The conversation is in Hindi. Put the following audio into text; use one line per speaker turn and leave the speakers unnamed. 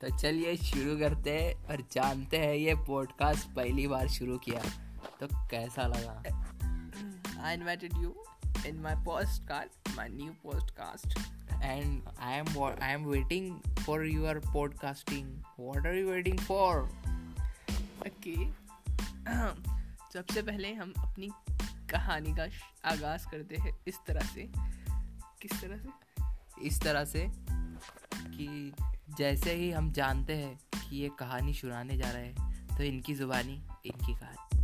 तो चलिए शुरू करते हैं और जानते हैं ये पॉडकास्ट पहली बार शुरू किया। तो कैसा लगा?
I invited you in my post card my new
podcast and I am I am waiting for your podcasting what are you waiting for
okay सबसे पहले हम अपनी कहानी का आगाज़ करते हैं इस तरह से। किस तरह से?
इस तरह से कि जैसे ही हम जानते हैं कि ये कहानी सुनाने जा रहे हैं तो इनकी ज़ुबानी इनकी कहानी।